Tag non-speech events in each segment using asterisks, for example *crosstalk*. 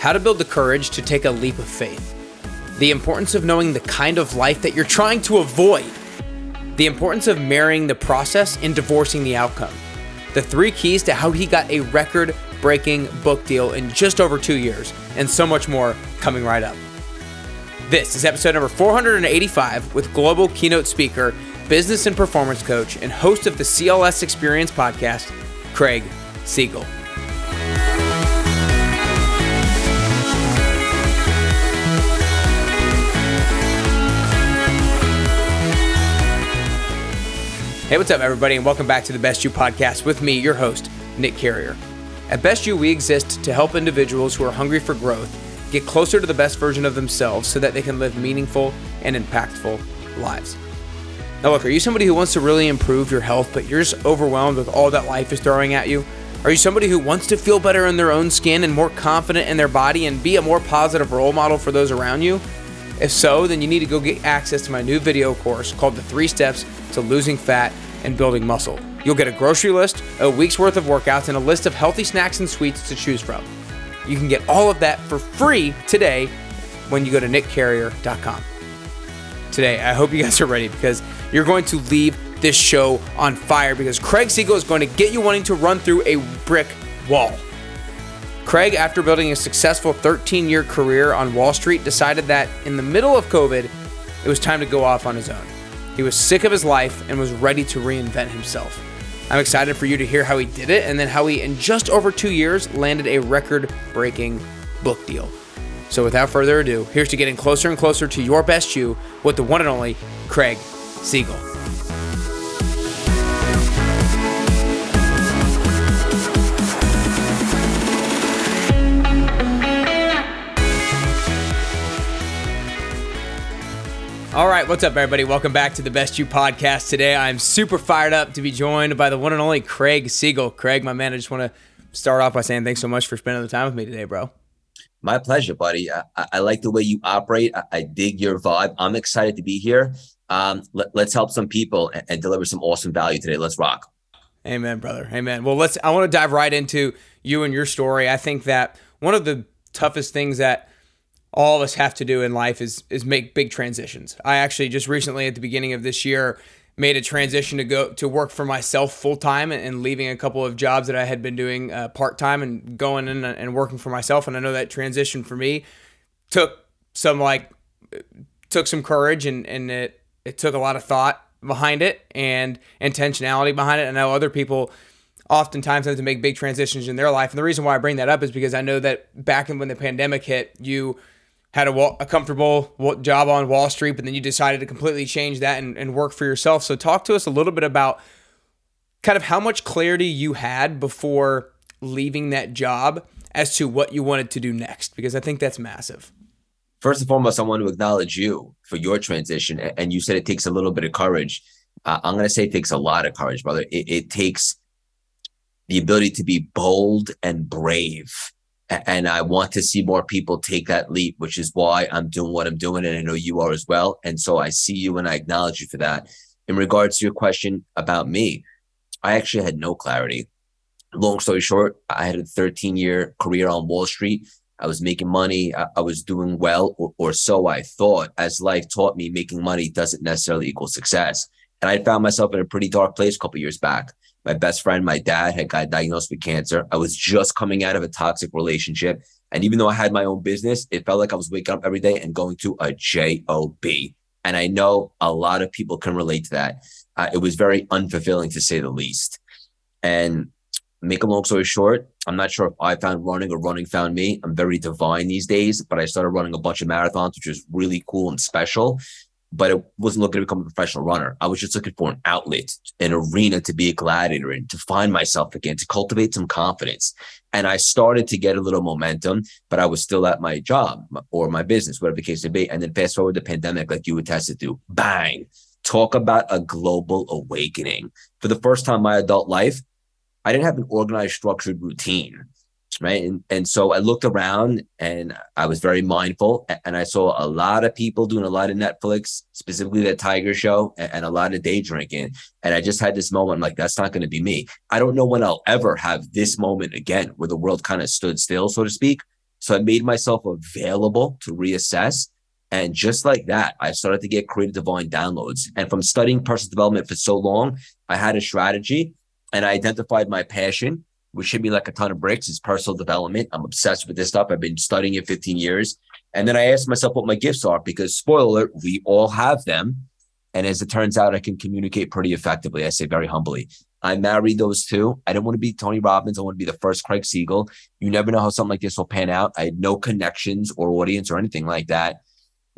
how to build the courage to take a leap of faith, the importance of knowing the kind of life that you're trying to avoid, the importance of marrying the process and divorcing the outcome, the three keys to how he got a record breaking book deal in just over two years, and so much more coming right up. This is episode number 485 with global keynote speaker, business and performance coach, and host of the CLS Experience podcast, Craig Siegel. Hey, what's up, everybody, and welcome back to the Best You podcast with me, your host, Nick Carrier. At Best You, we exist to help individuals who are hungry for growth get closer to the best version of themselves so that they can live meaningful and impactful lives. Now, look, are you somebody who wants to really improve your health, but you're just overwhelmed with all that life is throwing at you? Are you somebody who wants to feel better in their own skin and more confident in their body and be a more positive role model for those around you? If so, then you need to go get access to my new video course called The Three Steps to Losing Fat and Building Muscle. You'll get a grocery list, a week's worth of workouts, and a list of healthy snacks and sweets to choose from. You can get all of that for free today when you go to nickcarrier.com. Today, I hope you guys are ready because you're going to leave this show on fire because Craig Siegel is going to get you wanting to run through a brick wall. Craig, after building a successful 13 year career on Wall Street, decided that in the middle of COVID, it was time to go off on his own. He was sick of his life and was ready to reinvent himself. I'm excited for you to hear how he did it and then how he, in just over two years, landed a record breaking book deal. So, without further ado, here's to getting closer and closer to your best you with the one and only Craig Siegel. All right, what's up, everybody? Welcome back to the Best You podcast. Today, I'm super fired up to be joined by the one and only Craig Siegel. Craig, my man, I just want to start off by saying thanks so much for spending the time with me today, bro. My pleasure, buddy. I, I like the way you operate. I, I, dig your vibe. I'm excited to be here. Um, let, us help some people and, and deliver some awesome value today. Let's rock. Amen, brother. Amen. Well, let's. I want to dive right into you and your story. I think that one of the toughest things that all of us have to do in life is is make big transitions. I actually just recently at the beginning of this year made a transition to go to work for myself full time and, leaving a couple of jobs that I had been doing uh, part time and going in and working for myself. And I know that transition for me took some like took some courage and and it it took a lot of thought behind it and intentionality behind it. I know other people oftentimes have to make big transitions in their life. And the reason why I bring that up is because I know that back in when the pandemic hit, you had a, a comfortable job on Wall Street, but then you decided to completely change that and, and work for yourself. So, talk to us a little bit about kind of how much clarity you had before leaving that job as to what you wanted to do next, because I think that's massive. First and foremost, I want to acknowledge you for your transition. And you said it takes a little bit of courage. Uh, I'm going to say it takes a lot of courage, brother. It, it takes the ability to be bold and brave and I want to see more people take that leap, which is why I'm doing what I'm doing. And I know you are as well. And so I see you and I acknowledge you for that. In regards to your question about me, I actually had no clarity. Long story short, I had a 13 year career on Wall Street. I was making money. I, was doing well, or, or so I thought. As life taught me, making money doesn't necessarily equal success. And I found myself in a pretty dark place a couple years back. My best friend, my dad, had got diagnosed with cancer. I was just coming out of a toxic relationship. And even though I had my own business, it felt like I was waking up every day and going to a job. And I know a lot of people can relate to that. Uh, it was very unfulfilling to say the least. And make a long story short, I'm not sure if I found running or running found me. I'm very divine these days, but I started running a bunch of marathons, which was really cool and special but I wasn't looking to become a professional runner. I was just looking for an outlet, an arena to be a gladiator in, to find myself again, to cultivate some confidence. And I started to get a little momentum, but I was still at my job or my business, whatever the case may be. And then fast forward the pandemic, like you attested to, bang, talk about a global awakening. For the first time in my adult life, I didn't have an organized, structured routine right? And, and so I looked around and I was very mindful and I saw a lot of people doing a lot of Netflix, specifically that Tiger show and, and a lot of day drinking. And I just had this moment, I'm like, that's not going to be me. I don't know when I'll ever have this moment again where the world kind of stood still, so to speak. So I made myself available to reassess. And just like that, I started to get creative divine downloads. And from studying personal development for so long, I had a strategy and I identified my passion, which hit me like a ton of bricks, is personal development. I'm obsessed with this stuff. I've been studying it 15 years. And then I asked myself what my gifts are because, spoiler, alert, we all have them. And as it turns out, I can communicate pretty effectively. I say very humbly. I married those two. I didn't want to be Tony Robbins. I want to be the first Craig Siegel. You never know how something like this will pan out. I had no connections or audience or anything like that.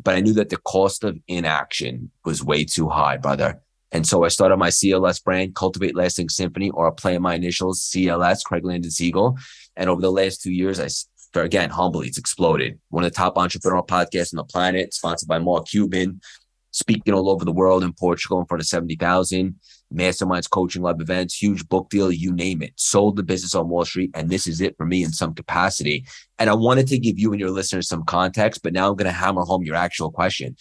But I knew that the cost of inaction was way too high, brother. And so I started my CLS brand, Cultivate Lasting Symphony, or I play my initials, CLS, Craig Landon Siegel. And over the last two years, I again, humbly, it's exploded. One of the top entrepreneurial podcasts on the planet, sponsored by Mark Cuban, speaking all over the world in Portugal in front of 70,000, masterminds, coaching lab events, huge book deal, you name it. Sold the business on Wall Street. And this is it for me in some capacity. And I wanted to give you and your listeners some context, but now I'm going to hammer home your actual question.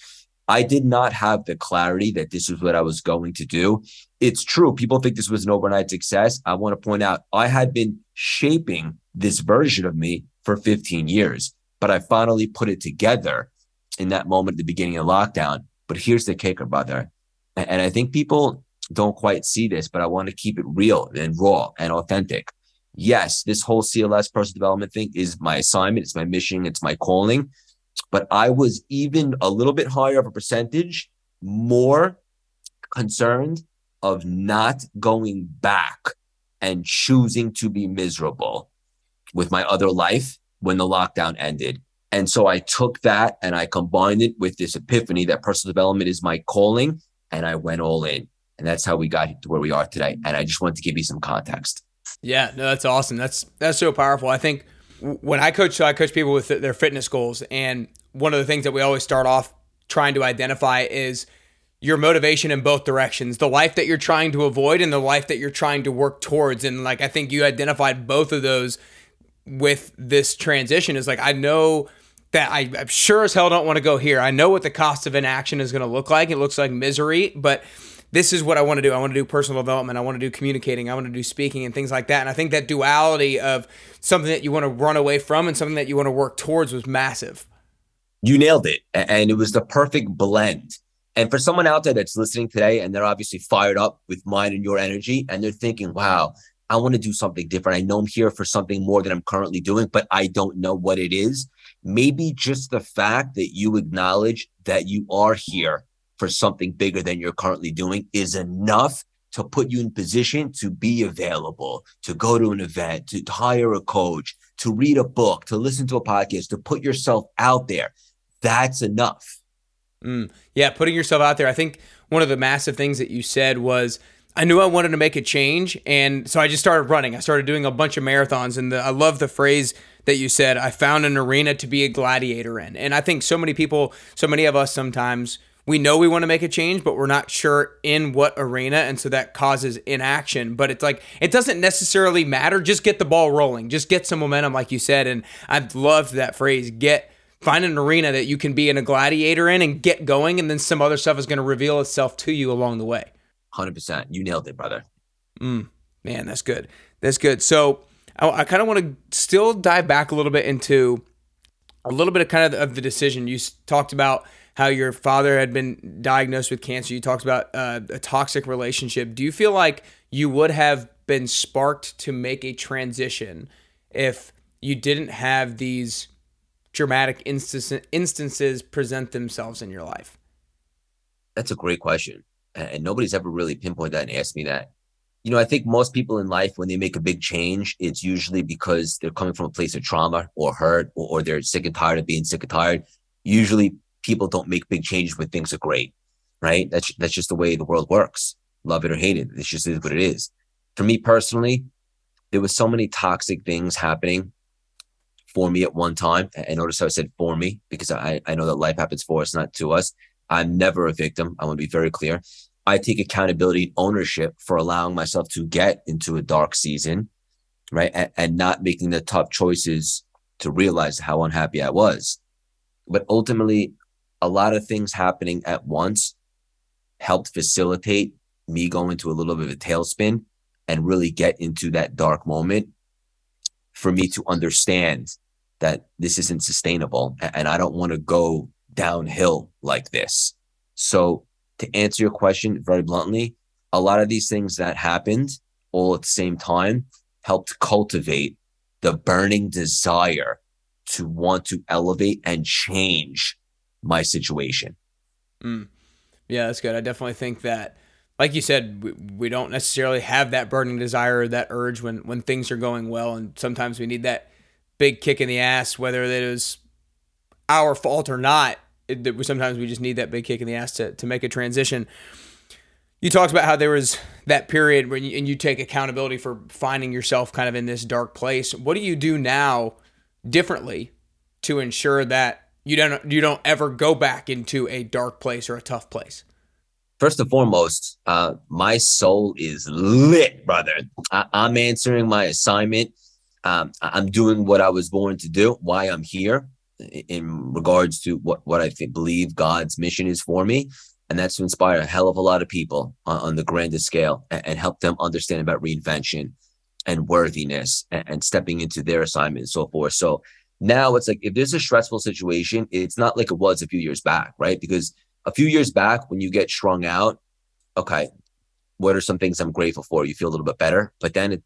I did not have the clarity that this was what I was going to do. It's true. People think this was an overnight success. I want to point out I had been shaping this version of me for 15 years, but I finally put it together in that moment at the beginning of lockdown. But here's the kicker, brother. And I think people don't quite see this, but I want to keep it real and raw and authentic. Yes, this whole CLS personal development thing is my assignment, it's my mission, it's my calling. But I was even a little bit higher of a percentage, more concerned of not going back and choosing to be miserable with my other life when the lockdown ended. And so I took that and I combined it with this epiphany that personal development is my calling. And I went all in. And that's how we got to where we are today. And I just wanted to give you some context. Yeah, no, that's awesome. That's that's so powerful. I think when I coach, so I coach people with their fitness goals, and one of the things that we always start off trying to identify is your motivation in both directions the life that you're trying to avoid and the life that you're trying to work towards. And like i think you identified both of those with this transition. Is like i know that I, am sure as hell don't want to go here. I know what the cost of inaction is going to look like. It looks like misery but this is what I want to do. I want to do personal development. I want to do communicating. I want to do speaking and things like that. And I think that duality of something that you want to run away from and something that you want to work towards was massive. You nailed it. And it was the perfect blend. And for someone out there that's listening today and they're obviously fired up with mine and your energy and they're thinking, wow, I want to do something different. I know I'm here for something more than I'm currently doing, but I don't know what it is. Maybe just the fact that you acknowledge that you are here for something bigger than you're currently doing is enough to put you in position to be available, to go to an event, to hire a coach, to read a book, to listen to a podcast, to put yourself out there. That's enough. Mm, yeah, putting yourself out there. I think one of the massive things that you said was I knew I wanted to make a change, and so I just started running. I started doing a bunch of marathons, and the, I love the phrase that you said. I found an arena to be a gladiator in, and I think so many people, so many of us sometimes we know we want to make a change, but we're not sure in what arena. And so that causes inaction. But it's like, it doesn't necessarily matter. Just get the ball rolling, just get some momentum, like you said. And I loved that phrase get, find an arena that you can be in a gladiator in and get going. And then some other stuff is going to reveal itself to you along the way. 100%. You nailed it, brother. Mm, man, that's good. That's good. So I, I kind of want to still dive back a little bit into a little bit of kind of, of the decision you talked about how your father had been diagnosed with cancer. You talked about uh, a toxic relationship. Do you feel like you would have been sparked to make a transition if you didn't have these dramatic instance, instances present themselves in your life? That's a great question. And nobody's ever really pinpointed that and asked me that. You know, I think most people in life, when they make a big change, it's usually because they're coming from a place of trauma or hurt, or, or they're sick and tired of being sick and tired. Usually people don't make big changes when things are great, right? That's that's just the way the world works. Love it or hate it. It's just is what it is. For me personally, there was so many toxic things happening for me at one time. And notice how I said for me, because I, I know that life happens for us, not to us. I'm never a victim. I want to be very clear. I take accountability and ownership for allowing myself to get into a dark season, right? And, and not making the tough choices to realize how unhappy I was. But ultimately, a lot of things happening at once helped facilitate me going to a little bit of a tailspin and really get into that dark moment for me to understand that this isn't sustainable and I don't want to go downhill like this. So, to answer your question very bluntly, a lot of these things that happened all at the same time helped cultivate the burning desire to want to elevate and change my situation. Mm. Yeah, that's good. I definitely think that, like you said, we, we don't necessarily have that burning desire, that urge when when things are going well, and sometimes we need that big kick in the ass, whether it is our fault or not. It, sometimes we just need that big kick in the ass to to make a transition. You talked about how there was that period when you, and you take accountability for finding yourself kind of in this dark place. What do you do now differently to ensure that you don't you don't ever go back into a dark place or a tough place? First and foremost, uh, my soul is lit, brother. I, am answering my assignment. Um, I'm doing what I was born to do. Why I'm here, in regards to what what I believe God's mission is for me, and that's to inspire a hell of a lot of people on, on the grandest scale and, and, help them understand about reinvention and worthiness and, and stepping into their assignment and so forth. So now it's like if there's a stressful situation, it's not like it was a few years back, right? Because a few years back, when you get strung out, okay, what are some things I'm grateful for? You feel a little bit better, but then it,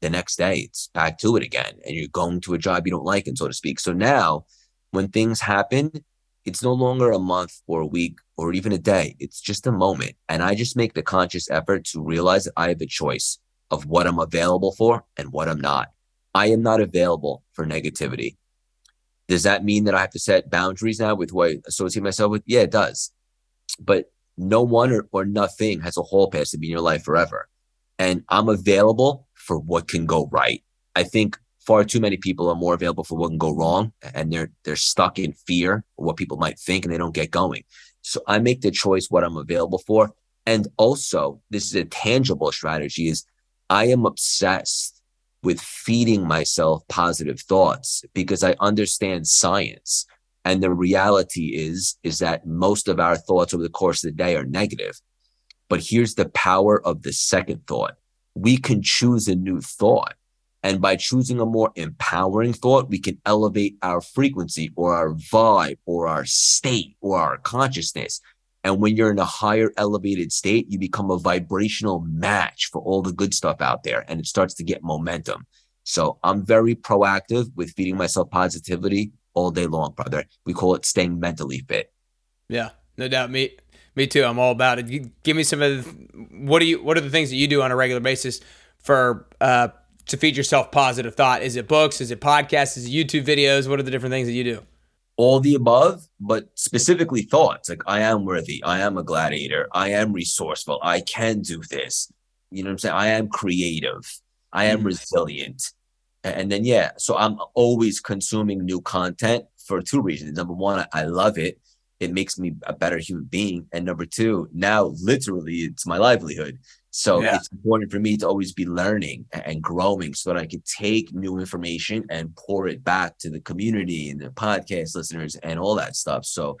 the next day it's back to it again, and you're going to a job you don't like, and so to speak. So now, when things happen, it's no longer a month or a week or even a day. It's just a moment, and I just make the conscious effort to realize that I have a choice of what I'm available for and what I'm not. I am not available for negativity. Does that mean that I have to set boundaries now with who I associate myself with? Yeah, it does. But no one or, or nothing has a hall pass to be in your life forever. And I'm available for what can go right. I think far too many people are more available for what can go wrong and they're they're stuck in fear of what people might think and they don't get going. So I make the choice what I'm available for. And also, this is a tangible strategy is I am obsessed with feeding myself positive thoughts because I understand science. And the reality is, is that most of our thoughts over the course of the day are negative. But here's the power of the second thought. We can choose a new thought. And by choosing a more empowering thought, we can elevate our frequency or our vibe or our state or our consciousness. And when you're in a higher elevated state, you become a vibrational match for all the good stuff out there and it starts to get momentum. So I'm very proactive with feeding myself positivity all day long, brother. We call it staying mentally fit. Yeah, no doubt. Me, me too. I'm all about it. Give me some of the, what do you, what are the things that you do on a regular basis for, uh, to feed yourself positive thought? Is it books? Is it podcasts? Is it YouTube videos? What are the different things that you do? All the above, but specifically thoughts like I am worthy, I am a gladiator, I am resourceful, I can do this. You know what I'm saying? I am creative, I am mm-hmm. resilient. And then, yeah, so I'm always consuming new content for two reasons. Number one, I love it. It makes me a better human being. And number two, now literally it's my livelihood. So yeah. it's important for me to always be learning and growing so that I can take new information and pour it back to the community and the podcast listeners and all that stuff. So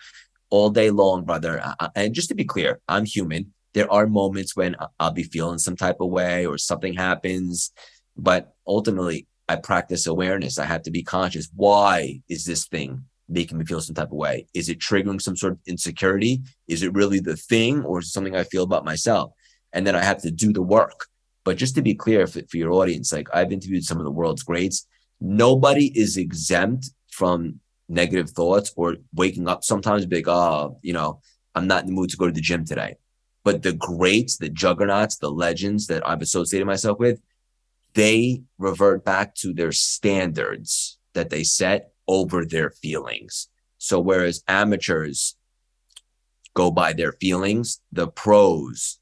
all day long, brother. And just to be clear, I'm human. There are moments when I'll be feeling some type of way or something happens, but ultimately I practice awareness. I have to be conscious. Why is this thing making me feel some type of way? Is it triggering some sort of insecurity? Is it really the thing or is it something I feel about myself? And then I have to do the work. But just to be clear for, for your audience, like I've interviewed some of the world's greats, nobody is exempt from negative thoughts or waking up sometimes big, oh, ah, you know, I'm not in the mood to go to the gym today. But the greats, the juggernauts, the legends that I've associated myself with, they revert back to their standards that they set over their feelings. So whereas amateurs go by their feelings, the pros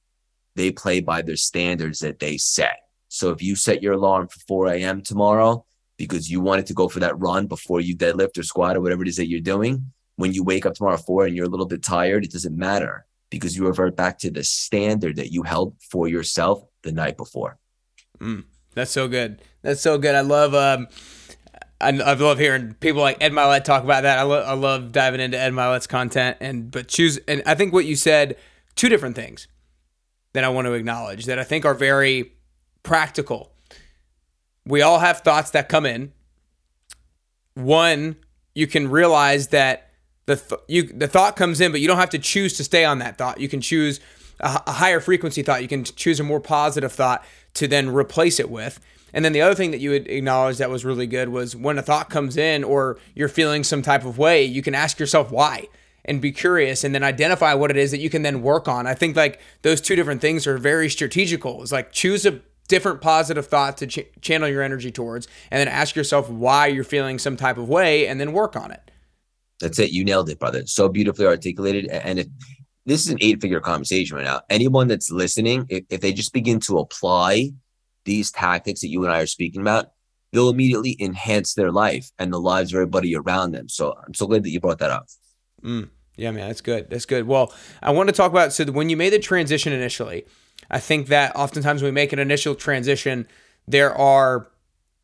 they play by their standards that they set. So if you set your alarm for 4 a.m. tomorrow because you wanted to go for that run before you deadlift or squat or whatever it is that you're doing, when you wake up tomorrow 4 and you're a little bit tired, it doesn't matter because you revert back to the standard that you held for yourself the night before. Mm, that's so good. That's so good. I love um I, I love hearing people like Ed Mylett talk about that. I, lo- I love diving into Ed Mylett's content and but choose and I think what you said two different things that I want to acknowledge that I think are very practical. We all have thoughts that come in. one, you can realize that the th- you the thought comes in, but you don't have to choose to stay on that thought. You can choose a, a higher frequency thought. You can choose a more positive thought to then replace it with. And then the other thing that you would acknowledge that was really good was when a thought comes in or you're feeling some type of way, you can ask yourself why and be curious and then identify what it is that you can then work on. I think like those two different things are very strategical. It's like choose a different positive thought to ch- channel your energy towards and then ask yourself why you're feeling some type of way and then work on it. That's it. You nailed it, brother. So beautifully articulated. And if this is an eight figure conversation right now, anyone that's listening, if, if they just begin to apply these tactics that you and I are speaking about, they'll immediately enhance their life and the lives of everybody around them. So I'm so glad that you brought that up. Mm, yeah, man, that's good. That's good. Well, I want to talk about so when you made the transition initially, I think that oftentimes when we make an initial transition, there are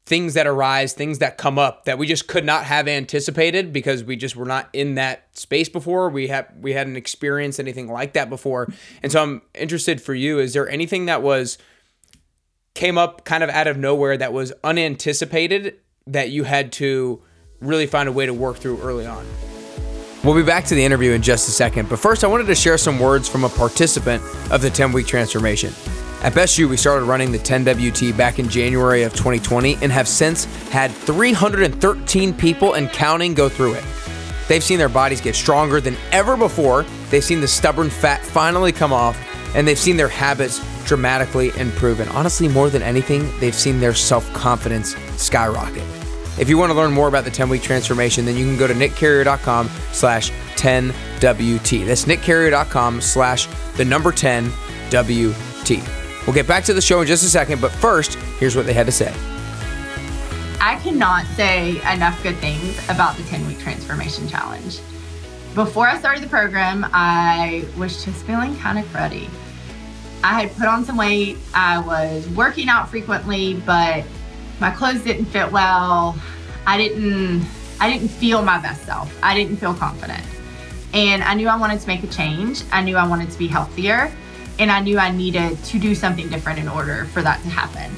things that arise, things that come up that we just could not have anticipated because we just were not in that space before. We have we hadn't experienced anything like that before. And so I'm interested for you, is there anything that was came up kind of out of nowhere that was unanticipated that you had to really find a way to work through early on? We'll be back to the interview in just a second, but first I wanted to share some words from a participant of the 10 week transformation. At Best You, we started running the 10WT back in January of 2020 and have since had 313 people and counting go through it. They've seen their bodies get stronger than ever before, they've seen the stubborn fat finally come off, and they've seen their habits dramatically improve. And honestly, more than anything, they've seen their self confidence skyrocket. If you want to learn more about the 10 week transformation, then you can go to nickcarrier.com slash 10WT. That's nickcarrier.com slash the number 10WT. We'll get back to the show in just a second, but first, here's what they had to say. I cannot say enough good things about the 10 week transformation challenge. Before I started the program, I was just feeling kind of cruddy. I had put on some weight, I was working out frequently, but my clothes didn't fit well. I didn't I didn't feel my best self. I didn't feel confident. And I knew I wanted to make a change. I knew I wanted to be healthier and I knew I needed to do something different in order for that to happen.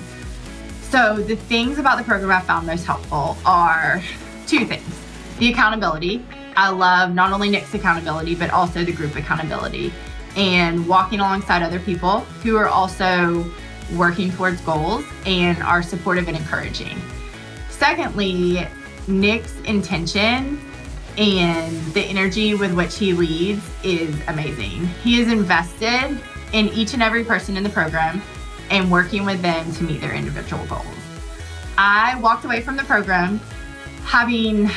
So, the things about the program I found most helpful are two things the accountability. I love not only Nick's accountability, but also the group accountability and walking alongside other people who are also working towards goals and are supportive and encouraging. Secondly, Nick's intention and the energy with which he leads is amazing. He is invested in each and every person in the program and working with them to meet their individual goals. I walked away from the program having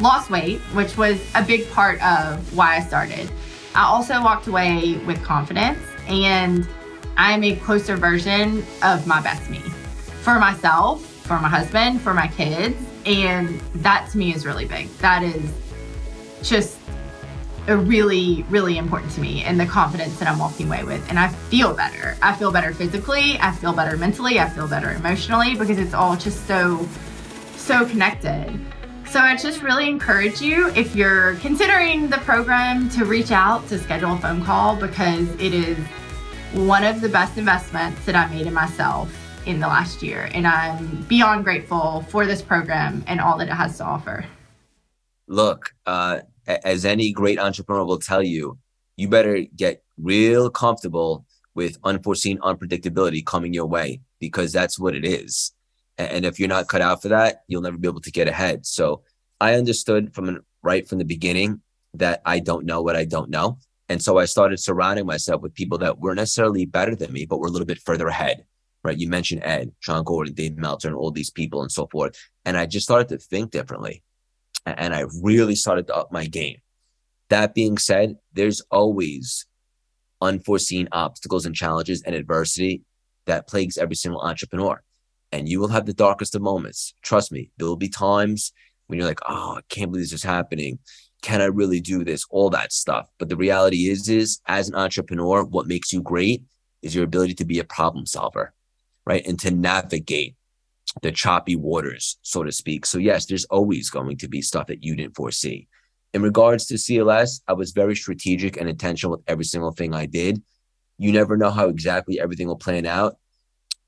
lost weight, which was a big part of why I started. I also walked away with confidence and I'm a closer version of my best me for myself, for my husband, for my kids. And that to me is really big. That is just a really, really important to me and the confidence that I'm walking away with. And I feel better. I feel better physically. I feel better mentally. I feel better emotionally because it's all just so, so connected. So I just really encourage you if you're considering the program to reach out to schedule a phone call because it is one of the best investments that I made in myself in the last year. And I'm beyond grateful for this program and all that it has to offer. Look, uh, as any great entrepreneur will tell you, you better get real comfortable with unforeseen unpredictability coming your way because that's what it is. And if you're not cut out for that, you'll never be able to get ahead. So I understood from right from the beginning that I don't know what I don't know. And so I started surrounding myself with people that weren't necessarily better than me, but were a little bit further ahead. Right. You mentioned Ed, Sean Gordon, Dave Meltzer, and all these people and so forth. And I just started to think differently and I really started to up my game. That being said, there's always unforeseen obstacles and challenges and adversity that plagues every single entrepreneur. And you will have the darkest of moments. Trust me, there will be times when you're like, oh, I can't believe this is happening. Can I really do this? All that stuff. But the reality is, is as an entrepreneur, what makes you great is your ability to be a problem solver, right? And to navigate the choppy waters, so to speak. So, yes, there's always going to be stuff that you didn't foresee. In regards to CLS, I was very strategic and intentional with every single thing I did. You never know how exactly everything will plan out,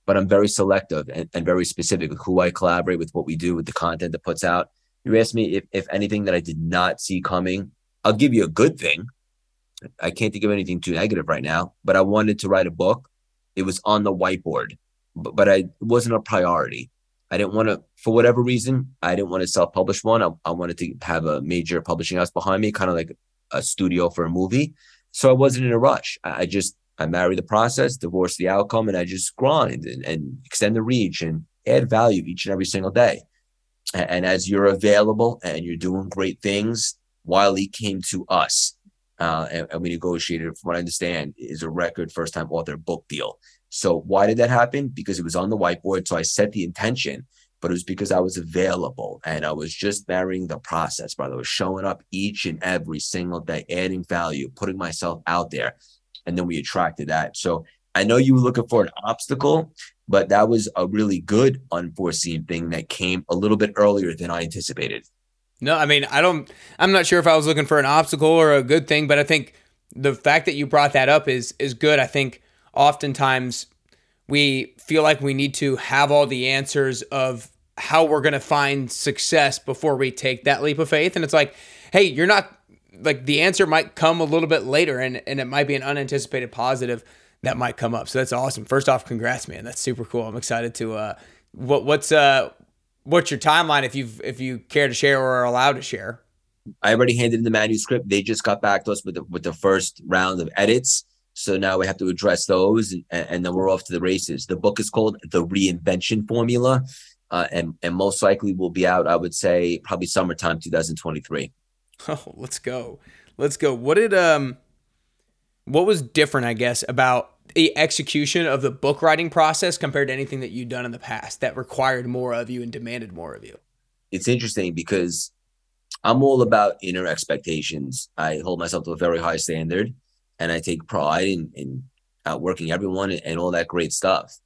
but I'm very selective and, and very specific with who I collaborate with, what we do, with the content that puts out. You asked me if, if anything that I did not see coming. I'll give you a good thing. I can't think of anything too negative right now, but I wanted to write a book. It was on the whiteboard, but, but I, it wasn't a priority. I didn't want to, for whatever reason, I didn't want to self publish one. I, I wanted to have a major publishing house behind me, kind of like a studio for a movie. So I wasn't in a rush. I, I just, I marry the process, divorce the outcome, and I just grind and, and extend the reach and add value each and every single day. And, as you're available and you're doing great things, Wiley came to us uh, and, and, we negotiated, from what I understand, is a record first time author book deal. So why did that happen? Because it was on the whiteboard. So I set the intention, but it was because I was available and I was just marrying the process, brother. I was showing up each and every single day, adding value, putting myself out there. And then we attracted that. So I know you were looking for an obstacle, but that was a really good unforeseen thing that came a little bit earlier than I anticipated. No, I mean, I don't, I'm not sure if I was looking for an obstacle or a good thing, but I think the fact that you brought that up is, is good. I think oftentimes we feel like we need to have all the answers of how we're going to find success before we take that leap of faith. And it's like, hey, you're not like the answer might come a little bit later and, and it might be an unanticipated positive that might come up. So that's awesome. First off, congrats, man. That's super cool. I'm excited to uh what what's uh what's your timeline if you've if you care to share or are allowed to share? I already handed in the manuscript. They just got back to us with the with the first round of edits. So now we have to address those, and, and then we're off to the races. The book is called The Reinvention Formula, uh, and and most likely will be out. I would say probably summertime 2023. Oh, *laughs* let's go, let's go. What did um, what was different? I guess about the execution of the book writing process compared to anything that you've done in the past that required more of you and demanded more of you? It's interesting because I'm all about inner expectations. I hold myself to a very high standard and I take pride in, in outworking everyone and, all that great stuff.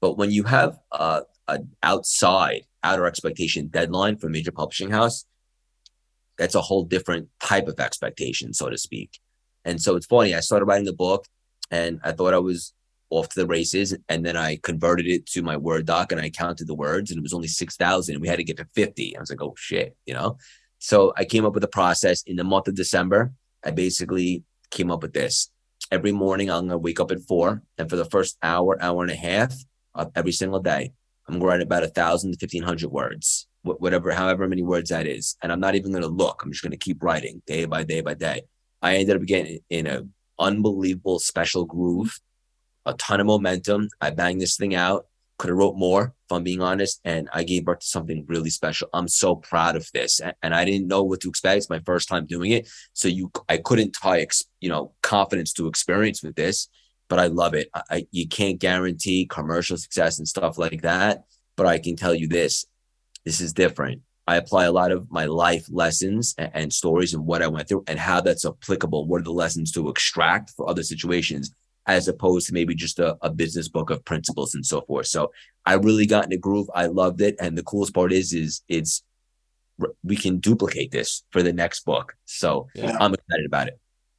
But when you have a, a outside outer expectation deadline for a major publishing house, that's a whole different type of expectation, so to speak. And so it's funny. I started writing the book and I thought I was off to the races. And then I converted it to my Word doc and I counted the words and it was only 6,000. We had to get to 50. I was like, oh shit, you know? So I came up with a process in the month of December. I basically came up with this. Every morning, I'm going to wake up at four. And for the first hour, hour and a half of every single day, I'm going to write about a thousand to 1500 words, whatever, however many words that is. And I'm not even going to look. I'm just going to keep writing day by day by day. I ended up getting in a unbelievable special groove, a ton of momentum. I banged this thing out. Could have wrote more, if I'm being honest, and I gave birth to something really special. I'm so proud of this, and I didn't know what to expect. It's my first time doing it, so you, I couldn't tie, you know, confidence to experience with this. But I love it. I, you can't guarantee commercial success and stuff like that, but I can tell you this: this is different. I apply a lot of my life lessons and, and, stories and what I went through and how that's applicable. What are the lessons to extract for other situations, as opposed to maybe just a, a business book of principles and so forth. So I really got in the groove. I loved it. And the coolest part is, is it's we can duplicate this for the next book. So yeah. I'm excited about it.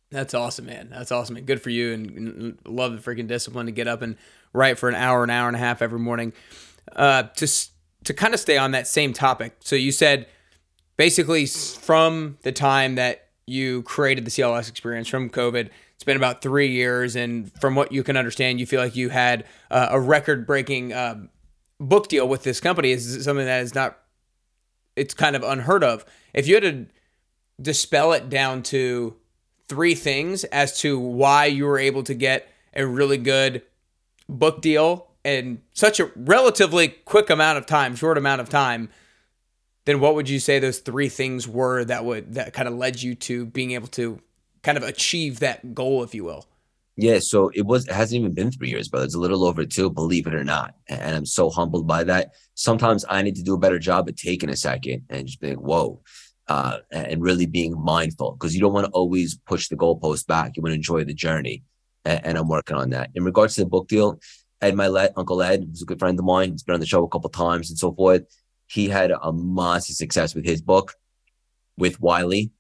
That's awesome, man. That's awesome. And good for you. And, and love the freaking discipline to get up and write for an hour, an hour and a half every morning. Uh, just to kind of stay on that same topic. So you said basically from the time that you created the CLS experience from COVID, it's been about three years, and from what you can understand, you feel like you had uh, a record-breaking um, book deal with this company. Is something that is not. It's kind of unheard of. If you had to dispel it down to three things as to why you were able to get a really good book deal in such a relatively quick amount of time, short amount of time, then what would you say those three things were that would that kind of led you to being able to kind of achieve that goal, if you will? Yeah, so it was it hasn't even been three years, but it's a little over two, believe it or not. And I'm so humbled by that. Sometimes I need to do a better job at taking a second and just being, whoa, uh, and really being mindful because you don't want to always push the goalpost back. You want to enjoy the journey. And, and I'm working on that. In regards to the book deal, Ed Mylett, Uncle Ed, who's a good friend of mine, he's been on the show a couple times and so forth. He had a massive success with his book with Wiley,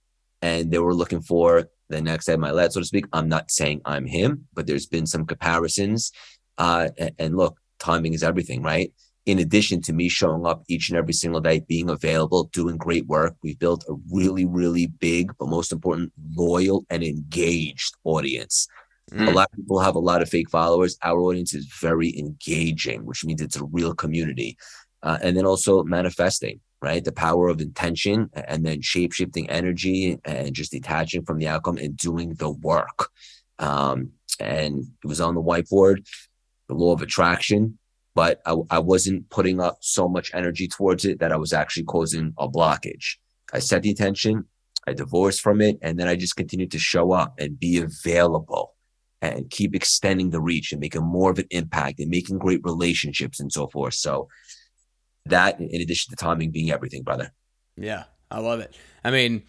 and they were looking for the next Ed my Mylett, so to speak. I'm not saying I'm him, but there's been some comparisons. Uh, and, and look, timing is everything, right? in addition to me showing up each and every single day, being available, doing great work, we've built a really, really big, but most important, loyal and engaged audience. Mm. A lot of people have a lot of fake followers. Our audience is very engaging, which means it's a real community. Uh, and then also manifesting, right? The power of intention and then shape shifting energy and just detaching from the outcome and doing the work. Um, and it was on the whiteboard, the law of attraction, but I, I wasn't putting up so much energy towards it that I was actually causing a blockage. I set the intention, I divorced from it, and then I just continued to show up and be available and keep extending the reach and making more of an impact and making great relationships and so forth. So that in addition to timing being everything, brother. Yeah, I love it. I mean,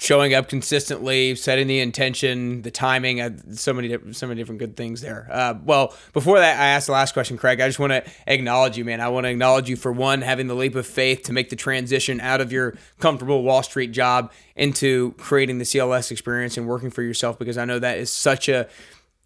showing up consistently, setting the intention, the timing, uh, so many so many different good things there. Uh, well, before that, I asked the last question, Craig. I just want to acknowledge you, man. I want to acknowledge you for one having the leap of faith to make the transition out of your comfortable Wall Street job into creating the CLS experience and working for yourself because I know that is such a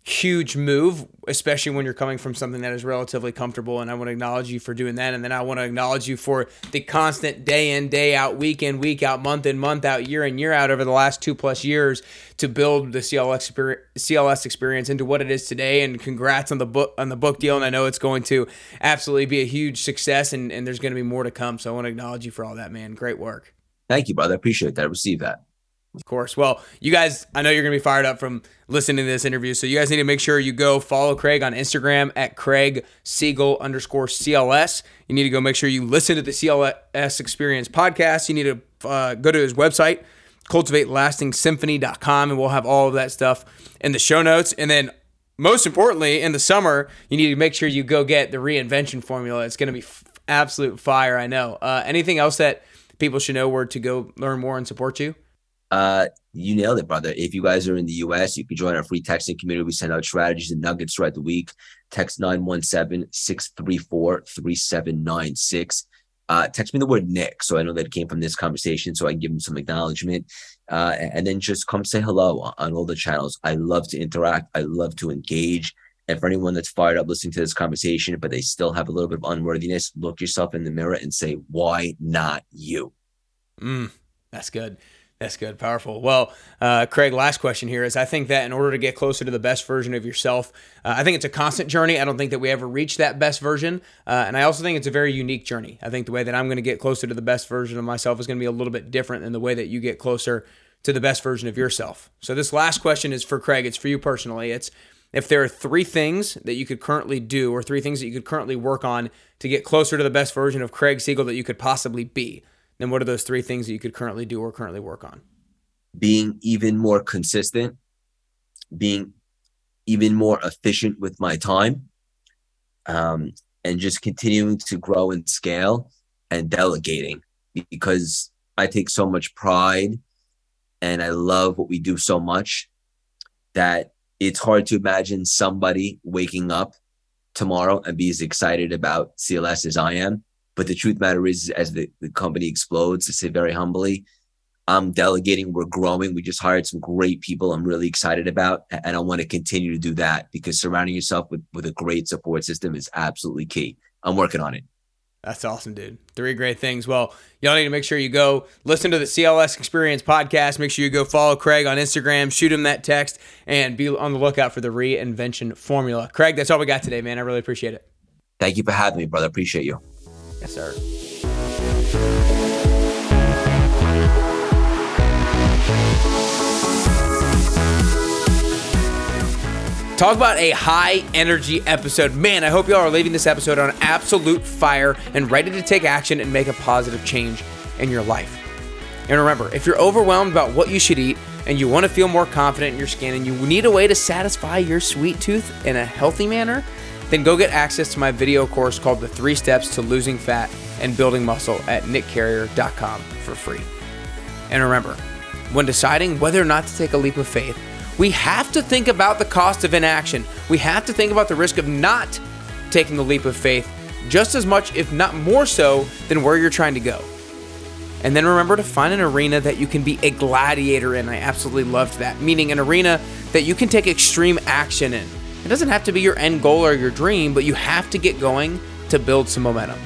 huge move, especially when you're coming from something that is relatively comfortable. And I want to acknowledge you for doing that. And then I want to acknowledge you for the constant day in, day out, week in, week out, month in, month out, year in, year out over the last two plus years to build the CLS experience into what it is today. And congrats on the book on the book deal. And I know it's going to absolutely be a huge success and, and there's going to be more to come. So I want to acknowledge you for all that, man. Great work. Thank you, brother. I appreciate that. I receive that. Of course. Well, you guys, I know you're going to be fired up from listening to this interview. So you guys need to make sure you go follow Craig on Instagram at Craig Siegel underscore CLS. You need to go make sure you listen to the CLS Experience podcast. You need to uh, go to his website, cultivatelastingsymphony.com, and we'll have all of that stuff in the show notes. And then most importantly, in the summer, you need to make sure you go get the reinvention formula. It's going to be f- absolute fire, I know. Uh, anything else that people should know where to go learn more and support you? Uh, you nailed it, brother. If you guys are in the US, you can join our free texting community. We send out strategies and nuggets throughout the week. Text 917 634 3796. Uh, text me the word Nick so I know that it came from this conversation so I can give him some acknowledgement. Uh, and then just come say hello on all the channels. I love to interact, I love to engage. And for anyone that's fired up listening to this conversation, but they still have a little bit of unworthiness, look yourself in the mirror and say, why not you? Mm, that's good. That's good, powerful. Well, uh, Craig, last question here is I think that in order to get closer to the best version of yourself, uh, I think it's a constant journey. I don't think that we ever reach that best version. Uh, and I also think it's a very unique journey. I think the way that I'm going to get closer to the best version of myself is going to be a little bit different than the way that you get closer to the best version of yourself. So, this last question is for Craig. It's for you personally. It's if there are three things that you could currently do or three things that you could currently work on to get closer to the best version of Craig Siegel that you could possibly be then what are those three things that you could currently do or currently work on? Being even more consistent, being even more efficient with my time, um, and just continuing to grow and scale and delegating because I take so much pride and I love what we do so much that it's hard to imagine somebody waking up tomorrow and be as excited about CLS as I am. But the truth matter is, as the, the company explodes, to say very humbly, I'm delegating. We're growing. We just hired some great people. I'm really excited about, and I want to continue to do that because surrounding yourself with with a great support system is absolutely key. I'm working on it. That's awesome, dude. Three great things. Well, y'all need to make sure you go listen to the CLS Experience podcast. Make sure you go follow Craig on Instagram, shoot him that text, and be on the lookout for the reinvention formula. Craig, that's all we got today, man. I really appreciate it. Thank you for having me, brother. Appreciate you. Yes, sir. Talk about a high energy episode. Man, I hope y'all are leaving this episode on absolute fire and ready to take action and make a positive change in your life. And remember, if you're overwhelmed about what you should eat and you want to feel more confident in your skin and you need a way to satisfy your sweet tooth in a healthy manner, then go get access to my video course called The Three Steps to Losing Fat and Building Muscle at nickcarrier.com for free. And remember, when deciding whether or not to take a leap of faith, we have to think about the cost of inaction. We have to think about the risk of not taking the leap of faith just as much, if not more so, than where you're trying to go. And then remember to find an arena that you can be a gladiator in. I absolutely loved that, meaning an arena that you can take extreme action in. It doesn't have to be your end goal or your dream, but you have to get going to build some momentum.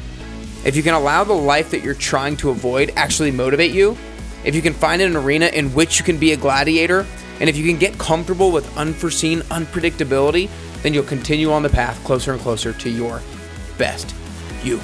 If you can allow the life that you're trying to avoid actually motivate you, if you can find an arena in which you can be a gladiator, and if you can get comfortable with unforeseen unpredictability, then you'll continue on the path closer and closer to your best you.